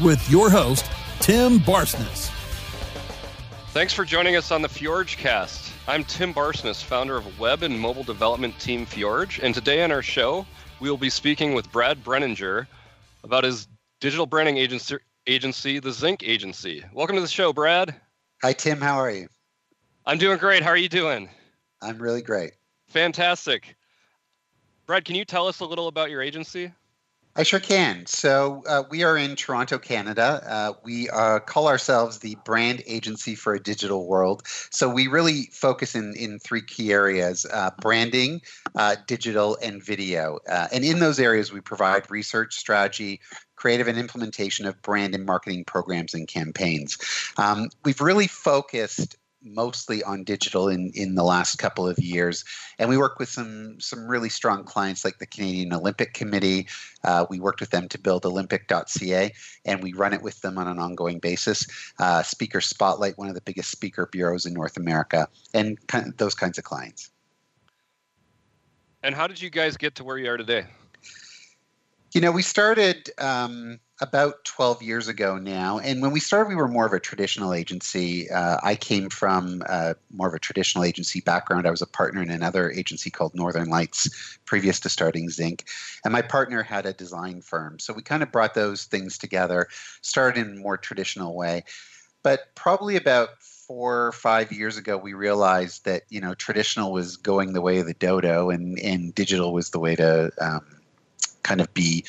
with your host, Tim Barsness. Thanks for joining us on the FjorgeCast. I'm Tim Barsness, founder of web and mobile development team Fjorge, and today on our show, we will be speaking with Brad Breininger about his digital branding agency, agency, the Zinc Agency. Welcome to the show, Brad. Hi, Tim. How are you? I'm doing great. How are you doing? I'm really great. Fantastic. Brad, can you tell us a little about your agency? I sure can. So uh, we are in Toronto, Canada. Uh, we uh, call ourselves the brand agency for a digital world. So we really focus in in three key areas: uh, branding, uh, digital, and video. Uh, and in those areas, we provide research, strategy, creative and implementation of brand and marketing programs and campaigns. Um, we've really focused mostly on digital in in the last couple of years, and we work with some some really strong clients like the Canadian Olympic Committee. Uh, we worked with them to build Olympic.ca, and we run it with them on an ongoing basis. Uh, speaker Spotlight, one of the biggest speaker bureaus in North America, and kind of those kinds of clients. And how did you guys get to where you are today? You know, we started. Um, about 12 years ago now. And when we started, we were more of a traditional agency. Uh, I came from uh, more of a traditional agency background. I was a partner in another agency called Northern Lights previous to starting Zinc. And my partner had a design firm. So we kind of brought those things together, started in a more traditional way. But probably about four or five years ago, we realized that, you know, traditional was going the way of the dodo and, and digital was the way to um, kind of be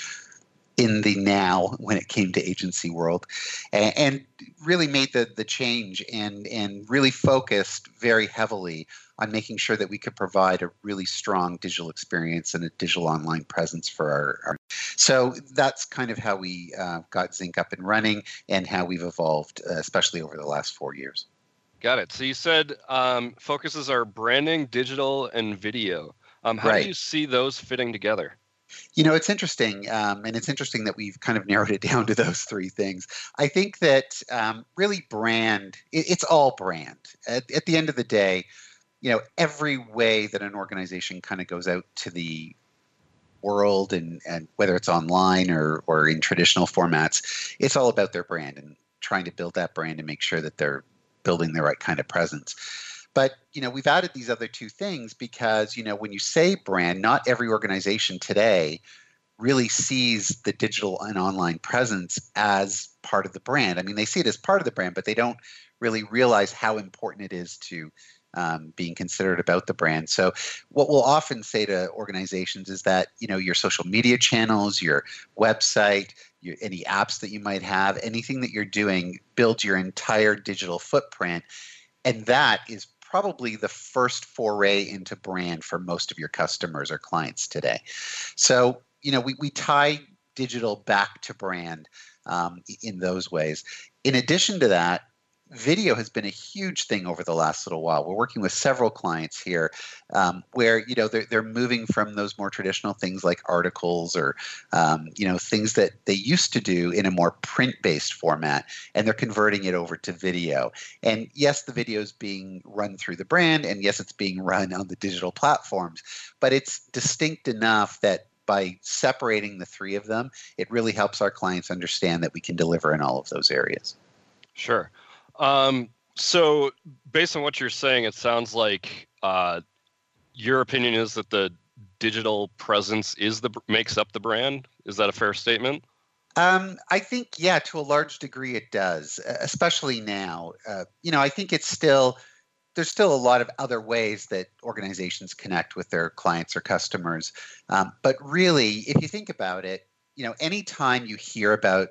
in the now when it came to agency world. And, and, really made the the change and and really focused very heavily on making sure that we could provide a really strong digital experience and a digital online presence for our, our so that's kind of how we uh, got zinc up and running and how we've evolved uh, especially over the last four years. Got it. So you said um, focuses are branding digital and video. Um, how right. do you see those fitting together you know, it's interesting, um, and it's interesting that we've kind of narrowed it down to those three things. I think that um, really brand, it, it's all brand. At, at the end of the day, you know, every way that an organization kind of goes out to the world and, and whether it's online or, or in traditional formats, it's all about their brand and trying to build that brand and make sure that they're building the right kind of presence. But you know, we've added these other two things because you know, when you say brand, not every organization today really sees the digital and online presence as part of the brand. I mean, they see it as part of the brand, but they don't really realize how important it is to um, being considered about the brand. So, what we'll often say to organizations is that you know your social media channels, your website, your, any apps that you might have, anything that you're doing, build your entire digital footprint, and that is probably the first foray into brand for most of your customers or clients today. So, you know, we, we tie digital back to brand um, in those ways. In addition to that, video has been a huge thing over the last little while. We're working with several clients here um, where you know they're they're moving from those more traditional things like articles or um, you know things that they used to do in a more print-based format, and they're converting it over to video. And yes, the video is being run through the brand, and yes, it's being run on the digital platforms, but it's distinct enough that by separating the three of them, it really helps our clients understand that we can deliver in all of those areas. Sure. Um, so, based on what you're saying, it sounds like uh, your opinion is that the digital presence is the makes up the brand. Is that a fair statement? Um, I think, yeah, to a large degree, it does, especially now. Uh, you know, I think it's still there's still a lot of other ways that organizations connect with their clients or customers. Um, but really, if you think about it, you know, anytime you hear about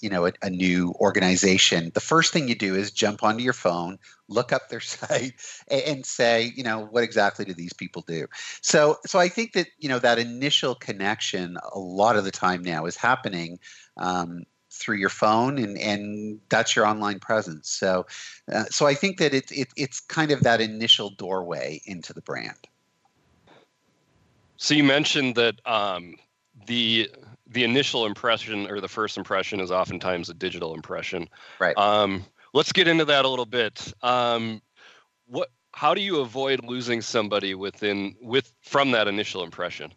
you know a, a, new organization the first thing you do is jump onto your phone look up their site and, and, say you know what exactly do these people do so so i think that you know that initial connection a lot of the time now is happening um, through your phone, and and that's your online presence. So, uh, so I think that it's it, it's kind of that initial doorway into the brand. So you mentioned that um, the the initial impression or the first impression is oftentimes a digital impression. Right. Um, let's get into that a little bit. Um, what? How do you avoid losing somebody within with from that initial impression?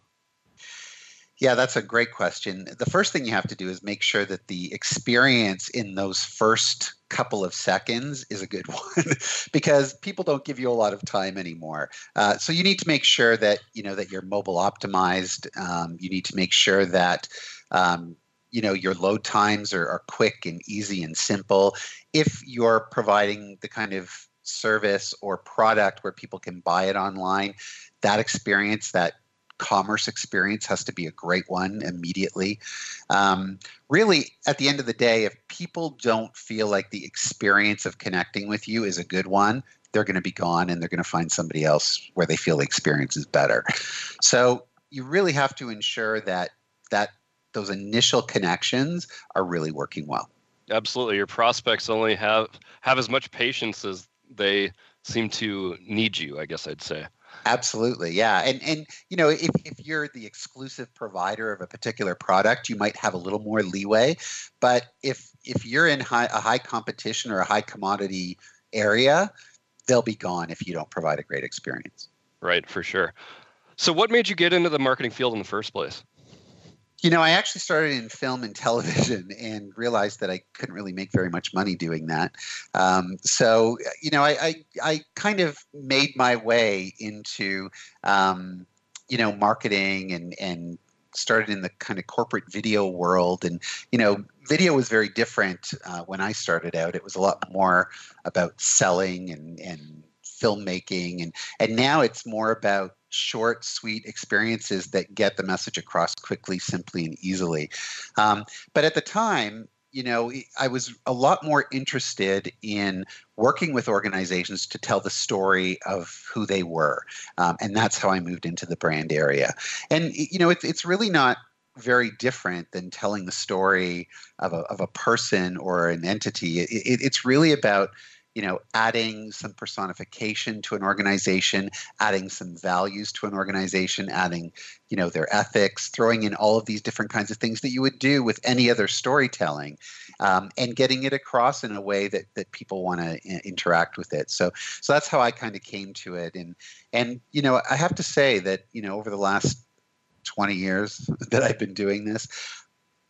Yeah, that's a great question. The first thing you have to do is make sure that the experience in those first couple of seconds is a good one because people don't give you a lot of time anymore. Uh, so you need to make sure that you know that you're mobile optimized. Um, you need to make sure that um, you know your load times are, are quick and easy and simple. If you're providing the kind of service or product where people can buy it online, that experience, that commerce experience has to be a great one immediately. Um, really, at the end of the day, if people don't feel like the experience of connecting with you is a good one, they're going to be gone and they're going to find somebody else where they feel the experience is better. So you really have to ensure that that those initial connections are really working well. Absolutely, your prospects only have have as much patience as they seem to need you. I guess I'd say. Absolutely, yeah, and and you know if if you're the exclusive provider of a particular product, you might have a little more leeway, but if if you're in high, a high competition or a high commodity area, they'll be gone if you don't provide a great experience. Right, for sure. So, what made you get into the marketing field in the first place? You know, I actually started in film and television and realized that I couldn't really make very much money doing that. Um, so, you know, I, I, I, kind of made my way into, um, you know, marketing and, and started in the kind of corporate video world. And, you know, video was very different uh, when I started out. It was a lot more about selling and, and filmmaking. And, and now it's more about short, sweet experiences that get the message across quickly, simply, and easily. Um, but at the time, you know, I was a lot more interested in working with organizations to tell the story of who they were. Um, and that's how I moved into the brand area. And, you know, it's, it's really not very different than telling the story of a, of a person or an entity. It, it, it's really about you know, adding some personification to an organization, adding some values to an organization, adding, you know, their ethics, throwing in all of these different kinds of things that you would do with any other storytelling, um, and getting it across in a way that that people want to I- interact with it. So, so that's how I kind of came to it, and and you know, I have to say that you know, over the last 20 years that I've been doing this,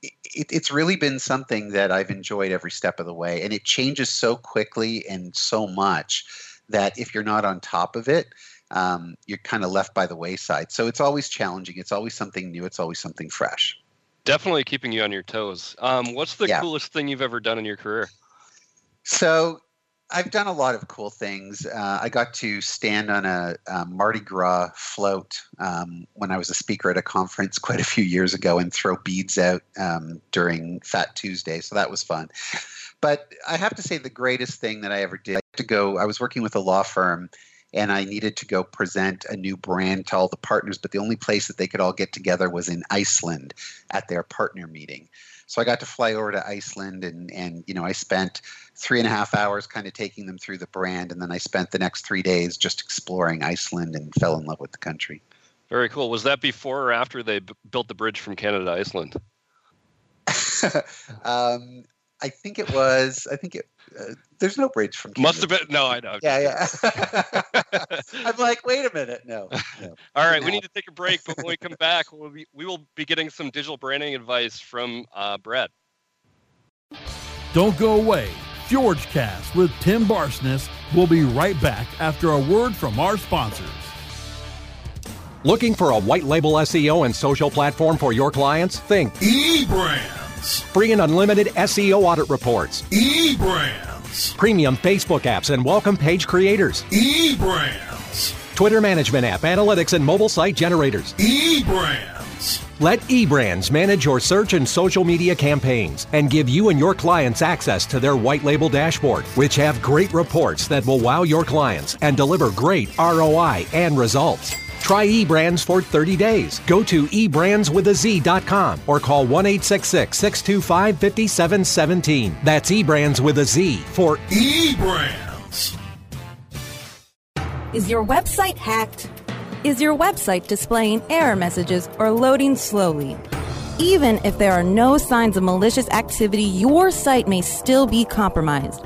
it, it's really been something that I've enjoyed every step of the way. And it changes so quickly and so much that if you're not on top of it, um, you're kind of left by the wayside. So it's always challenging. It's always something new. It's always something fresh. Definitely keeping you on your toes. Um, what's the yeah. coolest thing you've ever done in your career? So I've done a lot of cool things. Uh, I got to stand on a, a Mardi Gras float um, when I was a speaker at a conference quite a few years ago and throw beads out um, during Fat Tuesday. So that was fun. But I have to say, the greatest thing that I ever did I to go, I was working with a law firm and I needed to go present a new brand to all the partners, but the only place that they could all get together was in Iceland at their partner meeting. So I got to fly over to Iceland and and you know I spent three and a half hours kind of taking them through the brand, and then I spent the next three days just exploring Iceland and fell in love with the country. Very cool. Was that before or after they b- built the bridge from Canada to Iceland? um, I think it was. I think it. Uh, there's no bridge from. Canada. Must have been. No, I know. Yeah, yeah. I'm like, wait a minute. No. no. All right, no. we need to take a break, but when we come back, we'll be, we will be getting some digital branding advice from uh, Brad. Don't go away. FjorgeCast with Tim Barsness will be right back after a word from our sponsors. Looking for a white label SEO and social platform for your clients? Think eBrand Free and unlimited SEO audit reports. eBrands. Premium Facebook apps and welcome page creators. eBrands. Twitter management app, analytics, and mobile site generators. eBrands. Let eBrands manage your search and social media campaigns and give you and your clients access to their white label dashboard, which have great reports that will wow your clients and deliver great ROI and results. Try eBrands for 30 days. Go to eBrandsWithAZ.com or call 1 625 5717. That's eBrands with a Z for eBrands. Is your website hacked? Is your website displaying error messages or loading slowly? Even if there are no signs of malicious activity, your site may still be compromised.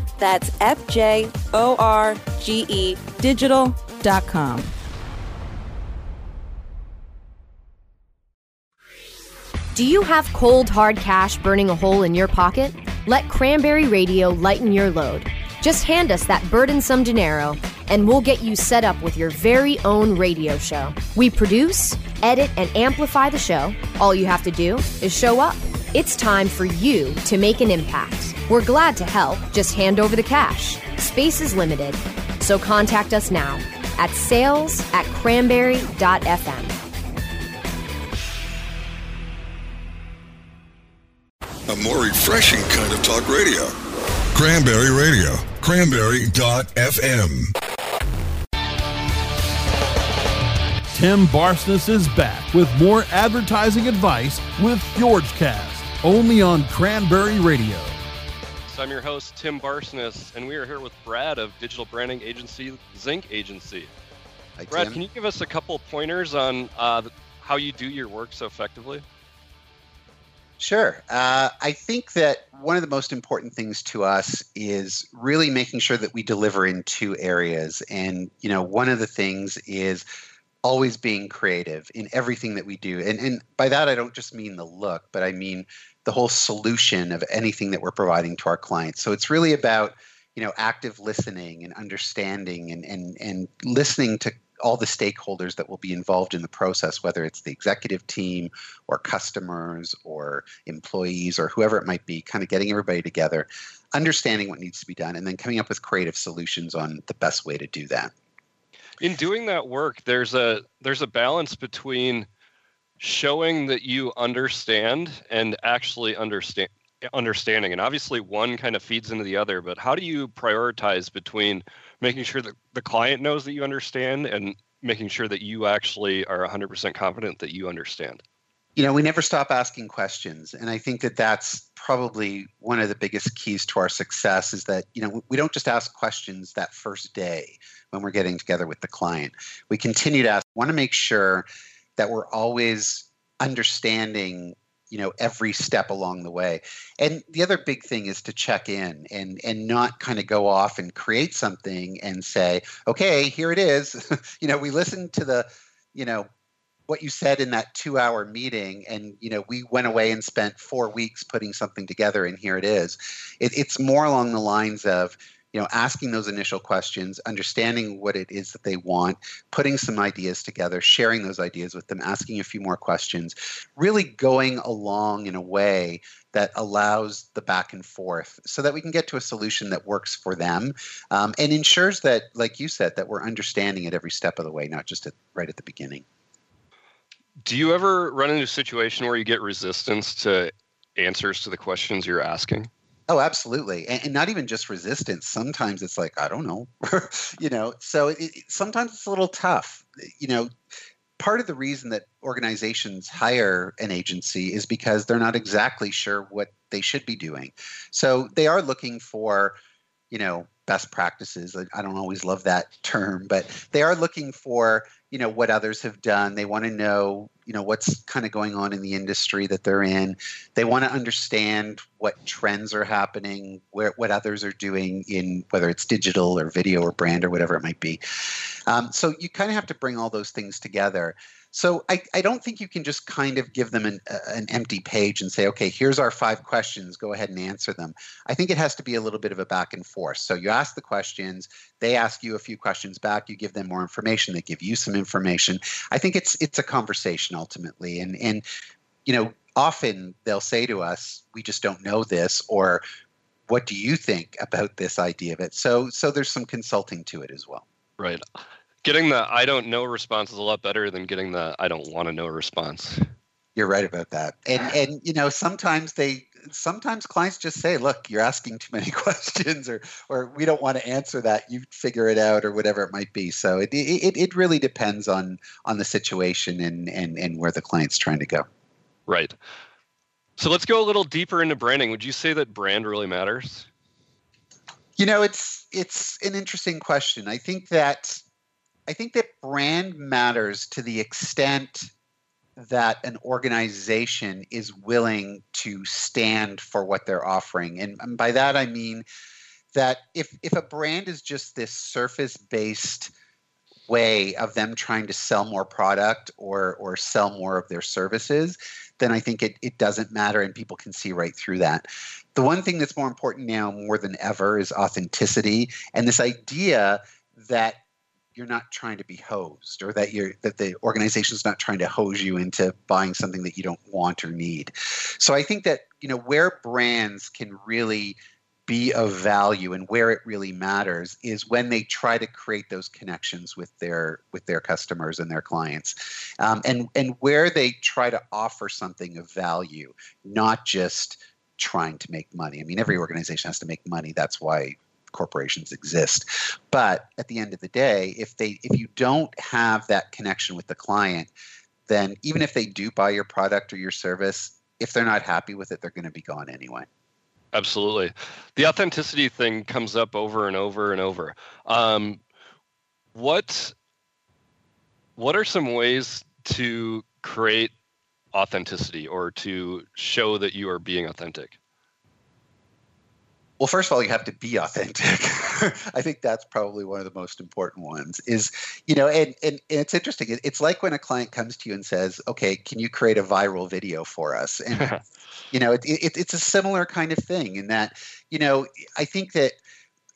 That's F-J-O-R-G-E digital.com. Do you have cold, hard cash burning a hole in your pocket? Let Cranberry Radio lighten your load. Just hand us that burdensome dinero, and we'll get you set up with your very own radio show. We produce, edit, and amplify the show. All you have to do is show up. It's time for you to make an impact. We're glad to help. Just hand over the cash. Space is limited, so contact us now at sales at cranberry.fm. A more refreshing kind of talk radio. Cranberry Radio. Cranberry.fm. Tim Barsness is back with more advertising advice with FjorgeCast, only on Cranberry Radio. I'm your host, Tim Barsness, and we are here with Brad of digital branding agency Zinc Agency. Hi, Brad, Tim. can you give us a couple pointers on uh, how you do your work so effectively? Sure. Uh, I think that one of the most important things to us is really making sure that we deliver in two areas. And, you know, one of the things is always being creative in everything that we do. And, and by that, I don't just mean the look, but I mean the whole solution of anything that we're providing to our clients. So it's really about, you know, active listening and understanding and, and, and listening to all the stakeholders that will be involved in the process, whether it's the executive team or customers or employees or whoever it might be, kind of getting everybody together, understanding what needs to be done, and then coming up with creative solutions on the best way to do that. In doing that work, there's a there's a balance between showing that you understand and actually understand understanding. And obviously one kind of feeds into the other but how do you prioritize between making sure that the client knows that you understand and making sure that you actually are 100% confident that you understand? You know we never stop asking questions and i think that that's probably one of the biggest keys to our success is that you know we don't just ask questions that first day when we're getting together with the client. We continue to ask want to make sure that we're always understanding you know every step along the way. And the other big thing is to check in and and not kind of go off and create something and say okay here it is. You know we listened to the you know what you said in that two hour meeting and you know we went away and spent four weeks putting something together and here it is. It, it's more along the lines of you know asking those initial questions understanding what it is that they want putting some ideas together sharing those ideas with them asking a few more questions really going along in a way that allows the back and forth so that we can get to a solution that works for them um, and ensures that like you said that we're understanding it every step of the way not just at, right at the beginning do you ever run into a situation where you get resistance to answers to the questions you're asking Oh, absolutely, and, and, not even just resistance. Sometimes it's like I don't know, you know. So it, it, sometimes it's a little tough. You know, part of the reason that organizations hire an agency is because they're not exactly sure what they should be doing. So they are looking for, you know, best practices. I, I don't always love that term, but they are looking for you know what others have done they want to know you know what's kind of going on in the industry that they're in they want to understand what trends are happening where what others are doing in whether it's digital or video or brand or whatever it might be um, so you kind of have to bring all those things together so I, I don't think you can just kind of give them an, uh, an empty page and say, okay, here's our five questions, go ahead and answer them. I think it has to be a little bit of a back and forth. So you ask the questions, they ask you a few questions back, you give them more information, they give you some information. I think it's it's a conversation ultimately. And and you know, often they'll say to us, "We just don't know this," or "What do you think about this idea of it?" So, so there's some consulting to it as well. Right. Getting the "I don't know" response is a lot better than getting the "I don't want to know" response. You're right about that. And and you know, sometimes they sometimes clients just say, "Look, you're asking too many questions," or or we don't want to answer that. You figure it out, or whatever it might be. So it it, it really depends on on the situation and and and where the client's trying to go. Right. So let's go a little deeper into branding. Would you say that brand really matters? You know, it's it's an interesting question. I think that I think that brand matters to the extent that an organization is willing to stand for what they're offering. And, by that, I mean that if, if a brand is just this surface based way of them trying to sell more product or, or sell more of their services, then I think it, it doesn't matter and people can see right through that. The one thing that's more important now, more than ever, is authenticity and this idea that you're not trying to be hosed or that you're that the organization's not trying to hose you into buying something that you don't want or need so i think that you know where brands can really be of value and where it really matters is when they try to create those connections with their with their customers and their clients um, and and where they try to offer something of value not just trying to make money i mean every organization has to make money that's why corporations exist. But at the end of the day, if they if you don't have that connection with the client, then even if they do buy your product or your service, if they're not happy with it, they're going to be gone anyway. Absolutely, the authenticity thing comes up over and over and over. Um, what what are some ways to create authenticity or to show that you are being authentic? well first of all you have to be authentic i think that's probably one of the most important ones is you know and, and, and it's interesting. It's like when a client comes to you and says okay can you create a viral video for us? And you know it, it, it's a similar kind of thing in that you know i think that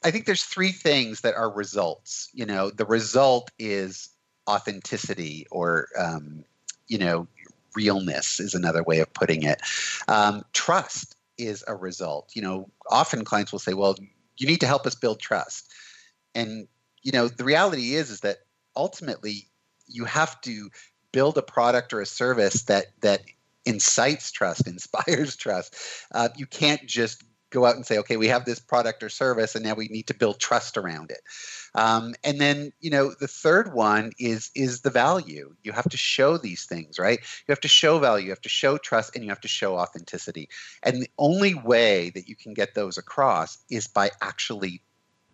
i think there's three things that are results. You know the result is authenticity or um, you know realness is another way of putting it. Um, trust is a result. You know, often clients will say, "Well, you need to help us build trust," and you know, the reality is is that ultimately you have to build a product or a service that that incites trust, inspires trust. Uh, you can't just go out and say, okay, we have this product or service, and now we need to build trust around it. Um, and then, you know, the third one is is the value. You have to show these things, right? You have to show value, you have to show trust, and you have to show authenticity. And the only way that you can get those across is by actually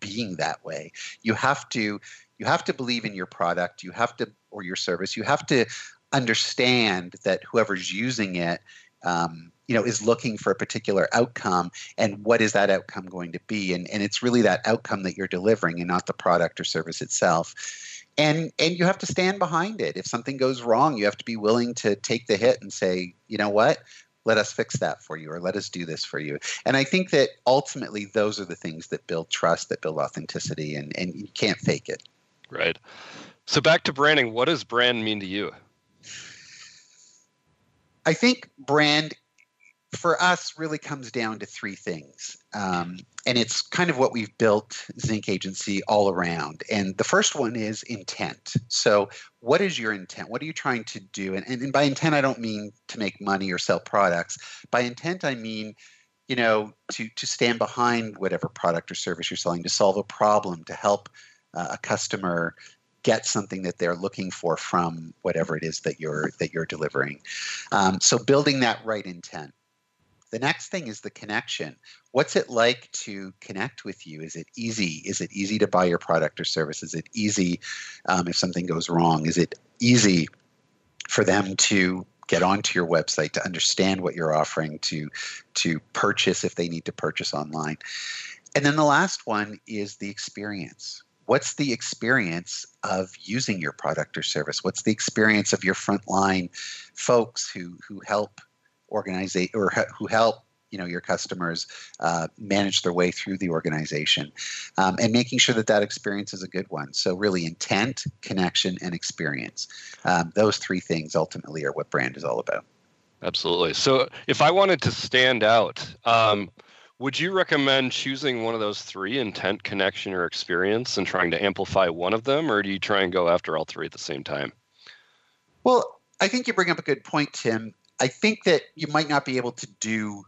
being that way. You have to you have to believe in your product. You have to or your service. You have to understand that whoever's using it um, you know is looking for a particular outcome and what is that outcome going to be? And, and it's really that outcome that you're delivering and not the product or service itself. And and you have to stand behind it. If something goes wrong you have to be willing to take the hit and say you know what? Let us fix that for you or let us do this for you. And i think that ultimately those are the things that build trust that build authenticity and and you can't fake it. Right. So back to branding what does brand mean to you? I think brand for us really comes down to three things. Um, and it's kind of what we've built Zinc Agency all around. And the first one is intent. So, what is your intent? What are you trying to do? And, and, and by intent, I don't mean to make money or sell products. By intent, I mean, you know, to, to stand behind whatever product or service you're selling, to solve a problem, to help uh, a customer get something that they're looking for from whatever it is that you're that you're delivering. Um, so building that right intent. The next thing is the connection. What's it like to connect with you? Is it easy? Is it easy to buy your product or service? Is it easy um, if something goes wrong? Is it easy for them to get onto your website to understand what you're offering to to purchase if they need to purchase online? And then the last one is the experience what's the experience of using your product or service? What's the experience of your frontline folks who who help organize or who help you know your customers uh, manage their way through the organization um, and making sure that that experience is a good one so really intent connection and experience um, those three things ultimately are what brand is all about Absolutely. So, if I wanted to stand out, um, would you recommend choosing one of those three intent, connection, or experience and trying to amplify one of them, or do you try and go after all three at the same time? Well, I think you bring up a good point, Tim. I think that you might not be able to do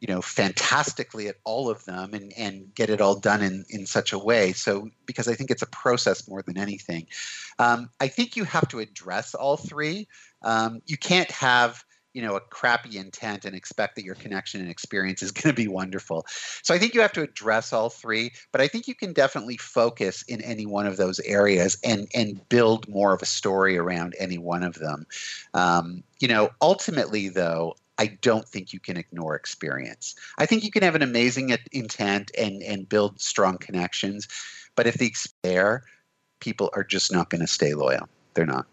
you know fantastically at all of them and and get it all done in in such a way. So because i think it's a process more than anything. Um, i think you have to address all three. Um, you can't have you know a crappy intent and expect that your connection and experience is going to be wonderful so i think you have to address all three but i think you can definitely focus in any one of those areas and and build more of a story around any one of them um, you know ultimately though I don't think you can ignore experience. I think you can have an amazing intent and and build strong connections, but if the there, people are just not going to stay loyal. They're not.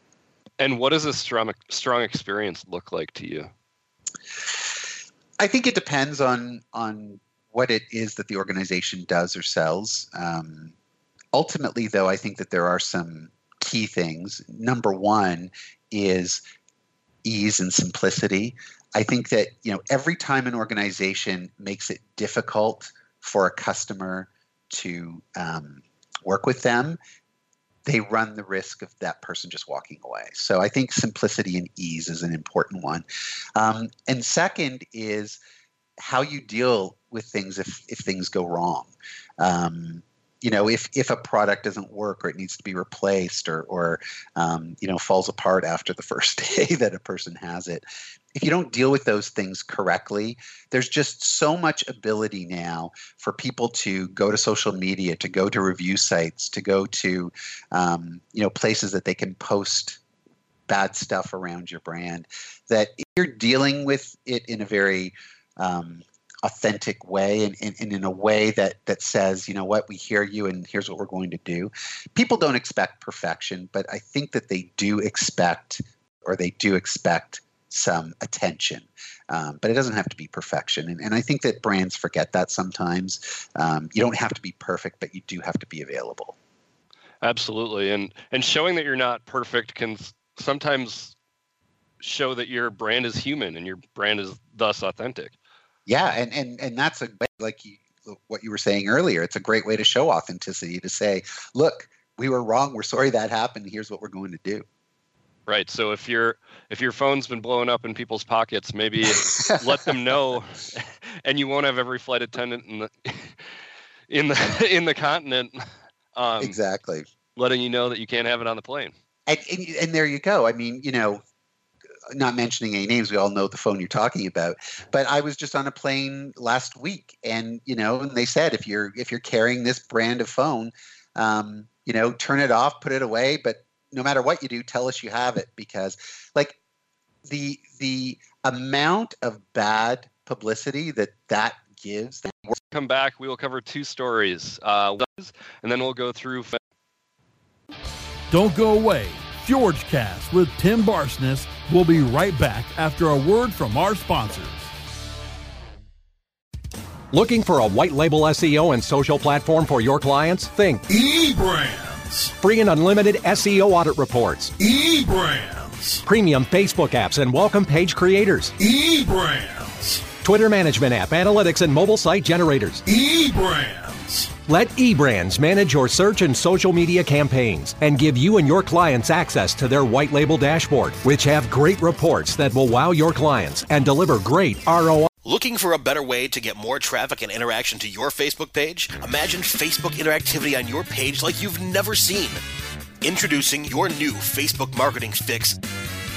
And what does a strong strong experience look like to you? I think it depends on on what it is that the organization does or sells. Um, ultimately, though, I think that there are some key things. Number one is ease and simplicity. I think that you know every time an organization makes it difficult for a customer to um, work with them, they run the risk of that person just walking away. So I think simplicity and ease is an important one. Um, and second is how you deal with things if, if things go wrong. Um, you know, if, if a product doesn't work or it needs to be replaced or, or um, you know, falls apart after the first day that a person has it, if you don't deal with those things correctly, there's just so much ability now for people to go to social media, to go to review sites, to go to um, you know places that they can post bad stuff around your brand. That if you're dealing with it in a very um, authentic way and, and, and, in a way that that says, you know what, we hear you and here's what we're going to do. People don't expect perfection, but I think that they do expect or they do expect some attention. Um, but it doesn't have to be perfection. And, and I think that brands forget that sometimes. Um, you don't have to be perfect, but you do have to be available. Absolutely. And, and showing that you're not perfect can sometimes show that your brand is human and your brand is thus authentic. Yeah. And, and, and that's a, like you, what you were saying earlier, it's a great way to show authenticity to say, look, we were wrong. We're sorry that happened. Here's what we're going to do. Right. So if your if your phone's been blowing up in people's pockets, maybe let them know, and you won't have every flight attendant in the in the in the continent. Um, exactly. Letting you know that you can't have it on the plane. And, and, and there you go. I mean, you know, not mentioning any names, we all know the phone you're talking about. But I was just on a plane last week, and you know, and they said if you're if you're carrying this brand of phone, um, you know, turn it off, put it away, but no matter what you do, tell us you have it because like the the amount of bad publicity that that gives. That come back. We will cover two stories, uh, and then we'll go through. Don't go away. FjorgeCast with Tim Barsness will be right back after a word from our sponsors. Looking for a white label SEO and social platform for your clients? Think eBrand Free and unlimited SEO audit reports. eBrands. Premium Facebook apps and welcome page creators. eBrands. Twitter management app, analytics, and mobile site generators. eBrands. Let eBrands manage your search and social media campaigns and give you and your clients access to their white label dashboard, which have great reports that will wow your clients and deliver great ROI. Looking for a better way to get more traffic and interaction to your Facebook page? Imagine Facebook interactivity on your page like you've never seen. Introducing your new Facebook marketing fix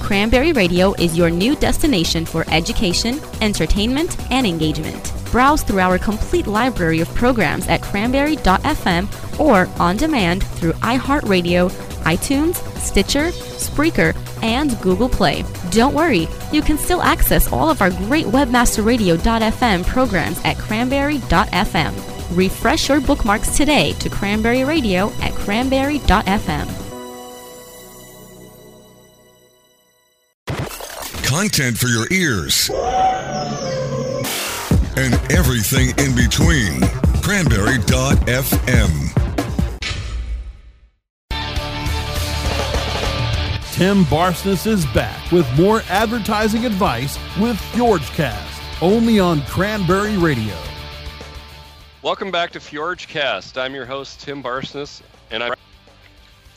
Cranberry Radio is your new destination for education, entertainment, and engagement. Browse through our complete library of programs at cranberry.fm or on demand through iHeartRadio, iTunes, Stitcher, Spreaker, and Google Play. Don't worry, you can still access all of our great webmasterradio.fm programs at cranberry.fm. Refresh your bookmarks today to Cranberry Radio at cranberry.fm. Content for your ears. And everything in between. Cranberry.fm. Tim Barsness is back with more advertising advice with FjordsCast, only on Cranberry Radio. Welcome back to FjordsCast. I'm your host, Tim Barsness, and I.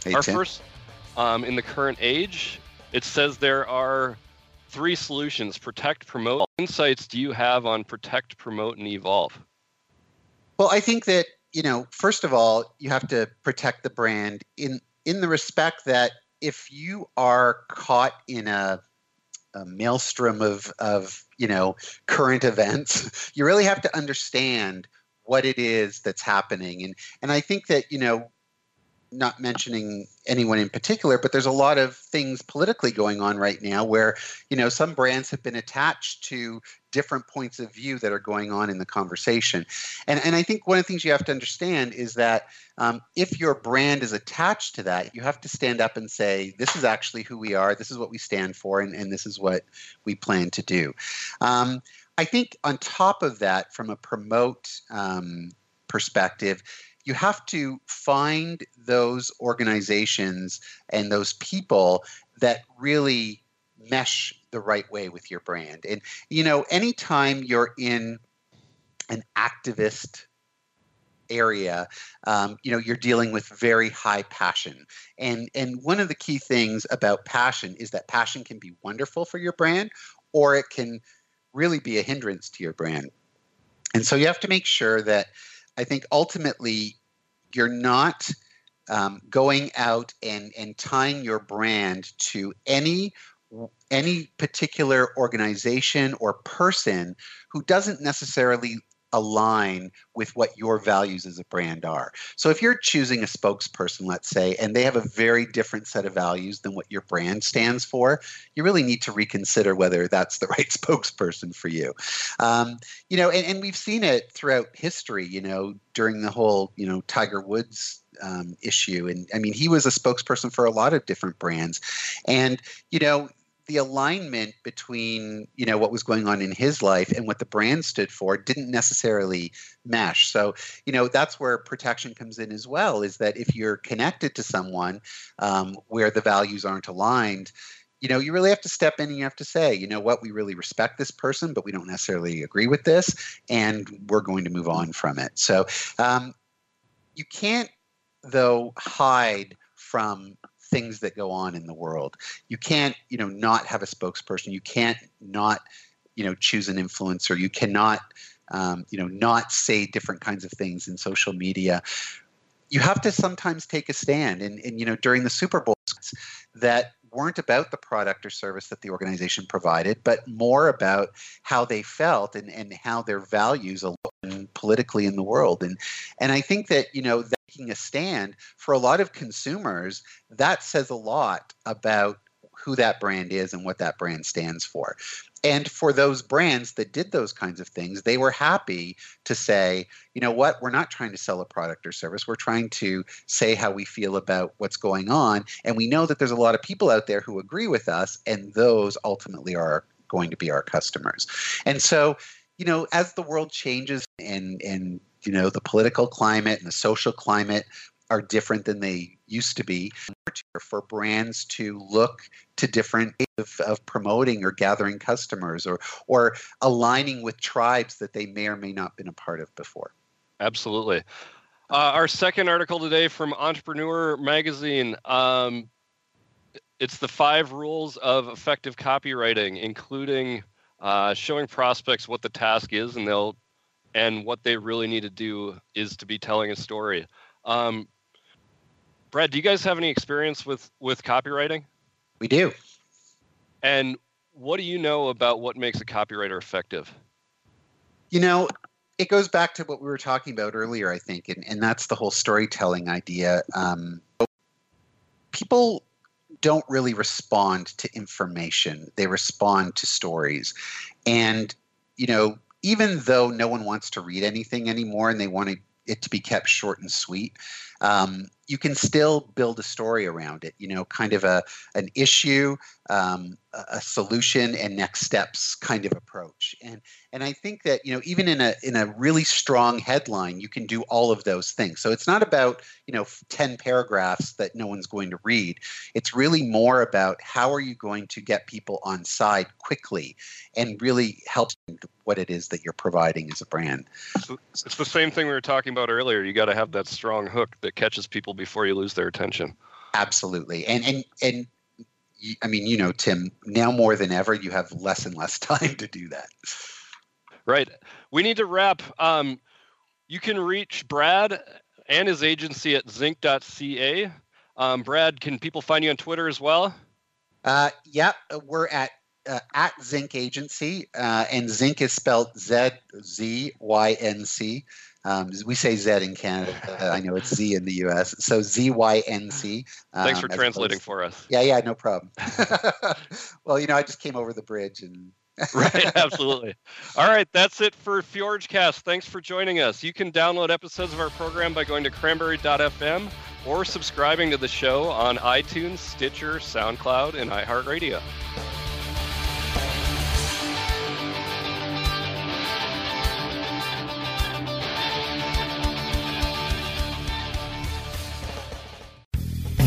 Hey, our Tim. first, um, in the current age, it says there are three solutions protect, promote. Insights do you have on protect, promote, and evolve? Well, I think that you know, first of all, you have to protect the brand in in the respect that if you are caught in a, a maelstrom of of you know current events, you really have to understand what it is that's happening, and and I think that you know not mentioning anyone in particular, but there's a lot of things politically going on right now where, you know, some brands have been attached to different points of view that are going on in the conversation. And, and I think one of the things you have to understand is that um, if your brand is attached to that, you have to stand up and say, this is actually who we are, this is what we stand for, and, and this is what we plan to do. Um, I think on top of that, from a promote um, perspective, you have to find those organizations and those people that really mesh the right way with your brand. And you know, anytime you're in an activist area, um, you know, you're dealing with very high passion. And and one of the key things about passion is that passion can be wonderful for your brand, or it can really be a hindrance to your brand. And so you have to make sure that I think ultimately you're not um, going out and, and tying your brand to any any particular organization or person who doesn't necessarily align with what your values as a brand are. So if you're choosing a spokesperson, let's say, and they have a very different set of values than what your brand stands for, you really need to reconsider whether that's the right spokesperson for you. Um, you know, and, and we've seen it throughout history, you know, during the whole, you know, Tiger Woods um, issue. And I mean, he was a spokesperson for a lot of different brands. And, you know, the alignment between you know what was going on in his life and what the brand stood for didn't necessarily mesh. So you know that's where protection comes in as well is that if you're connected to someone um, where the values aren't aligned you know you really have to step in and you have to say you know what? We really respect this person but we don't necessarily agree with this and we're going to move on from it. So um, you can't though hide from things that go on in the world. You can't, you know, not have a spokesperson. You can't not, you know, choose an influencer. You cannot, um, you know, not say different kinds of things in social media. You have to sometimes take a stand. And, and you know, during the Super Bowl, that weren't about the product or service that the organization provided, but more about how they felt and, and how their values align politically in the world. And and I think that you know taking a stand for a lot of consumers, that says a lot about who that brand is and what that brand stands for. And for those brands that did those kinds of things, they were happy to say, you know what, we're not trying to sell a product or service. We're trying to say how we feel about what's going on. And we know that there's a lot of people out there who agree with us, and those ultimately are going to be our customers. And so, you know, as the world changes and and you know the political climate and the social climate are different than they used to be. For brands to look to different of, of promoting or gathering customers or or aligning with tribes that they may or may not been a part of before. Absolutely. Uh, our second article today from entrepreneur magazine. Um, it's the five rules of effective copywriting including uh, showing prospects what the task is and they'll and what they really need to do is to be telling a story um, Brad, do you guys have any experience with with copywriting? We do. And what do you know about what makes a copywriter effective? You know, it goes back to what we were talking about earlier, I think, and, and that's the whole storytelling idea. Um, people don't really respond to information. They respond to stories. And, you know, even though no one wants to read anything anymore and they want it to be kept short and sweet, um, you can still build a story around it. You know, kind of a an issue, um, a solution, and next steps kind of approach. And and I think that you know even in a in a really strong headline, you can do all of those things. So it's not about you know ten paragraphs that no one's going to read. It's really more about how are you going to get people on side quickly and really help what it is that you're providing as a brand. It's the same thing we were talking about earlier. You got to have that strong hook that catches people before you lose their attention. Absolutely, and and and I mean, you know, Tim, now more than ever, you have less and less time to do that. Right. We need to wrap. Um, you can reach Brad and his agency at zync.ca. Um, Brad, can people find you on Twitter as well? Uh, yeah, we're at uh, at Zync Agency, uh, and Zync is spelled Z Z Y N C. Um, we say Z in Canada. I know it's Z in the U.S. So Z Y N C. Um, Thanks for translating for us. Yeah, yeah, no problem. well, you know, I just came over the bridge and. right, absolutely. All right, that's it for FjorgeCast. Thanks for joining us. You can download episodes of our program by going to cranberry.fm or subscribing to the show on iTunes, Stitcher, SoundCloud, and iHeartRadio.